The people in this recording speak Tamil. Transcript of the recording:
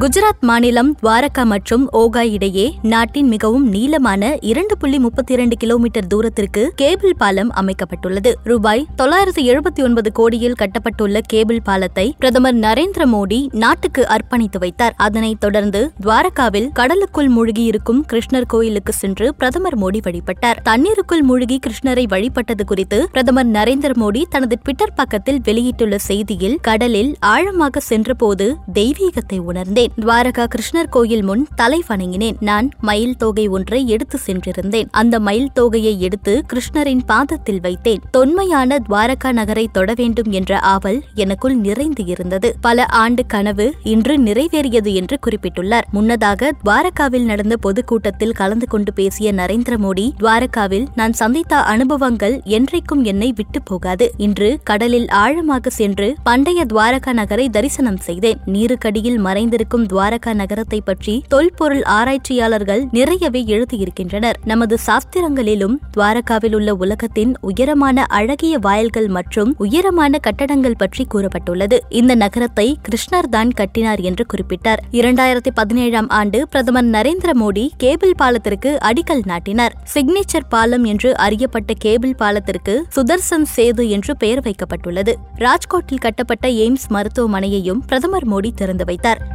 குஜராத் மாநிலம் துவாரகா மற்றும் ஓகாய் இடையே நாட்டின் மிகவும் நீளமான இரண்டு புள்ளி முப்பத்தி இரண்டு கிலோமீட்டர் தூரத்திற்கு கேபிள் பாலம் அமைக்கப்பட்டுள்ளது. ரூபாய் தொள்ளாயிரத்து எழுபத்தி ஒன்பது கோடியில் கட்டப்பட்டுள்ள கேபிள் பாலத்தை பிரதமர் நரேந்திர மோடி நாட்டுக்கு அர்ப்பணித்து வைத்தார். அதனைத் தொடர்ந்து துவாரகாவில் கடலுக்குள் மூழ்கியிருக்கும் கிருஷ்ணர் கோயிலுக்கு சென்று பிரதமர் மோடி வழிபட்டார். தண்ணீருக்குள் மூழ்கி கிருஷ்ணரை வழிபட்டது குறித்து பிரதமர் நரேந்திர மோடி தனது ட்விட்டர் பக்கத்தில் வெளியிட்டுள்ள செய்தியில் கடலில் ஆழமாக சென்றபோது தெய்வீகத்தை உணர்ந்தேன் துவாரகா கிருஷ்ணர் கோயில் முன் தலை வணங்கினேன். நான் மயில் தொகை ஒன்றை எடுத்து சென்றிருந்தேன். அந்த மயில் தொகையை எடுத்து கிருஷ்ணரின் பாதத்தில் வைத்தேன். தொன்மையான துவாரகா நகரை தொட வேண்டும் என்ற ஆவல் எனக்குள் நிறைந்து இருந்தது. பல ஆண்டு கனவு இன்று நிறைவேறியது என்று குறிப்பிட்டுள்ளார். முன்னதாக துவாரகாவில் நடந்த பொதுக்கூட்டத்தில் கலந்து கொண்டு பேசிய நரேந்திர மோடி துவாரகாவில் நான் சந்தித்த அனுபவங்கள் என்றைக்கும் என்னை விட்டு போகாது. இன்று கடலில் ஆழமாக சென்று பண்டைய துவாரகா நகரை தரிசனம் செய்தேன். நீருக்கடியில் மறைந்திருக்கும் துவாரகா நகரத்தை பற்றி தொல்பொருள் ஆராய்ச்சியாளர்கள் நிறையவே எழுதியிருக்கின்றனர். நமது சாஸ்திரங்களிலும் துவாரகாவில் உள்ள உலகத்தின் உயரமான அழகிய வாயில்கள் மற்றும் உயரமான கட்டடங்கள் பற்றி கூறப்பட்டுள்ளது. இந்த நகரத்தை கிருஷ்ணர் தான் கட்டினார் என்று குறிப்பிட்டார். இரண்டாயிரத்தி பதினேழாம் ஆண்டு பிரதமர் நரேந்திர மோடி கேபிள் பாலத்திற்கு அடிக்கல் நாட்டினார். சிக்னேச்சர் பாலம் என்று அறியப்பட்ட கேபிள் பாலத்திற்கு சுதர்சன் சேது என்று பெயர் வைக்கப்பட்டுள்ளது. ராஜ்கோட்டில் கட்டப்பட்ட எய்ம்ஸ் மருத்துவமனையையும் பிரதமர் மோடி திறந்து வைத்தார்.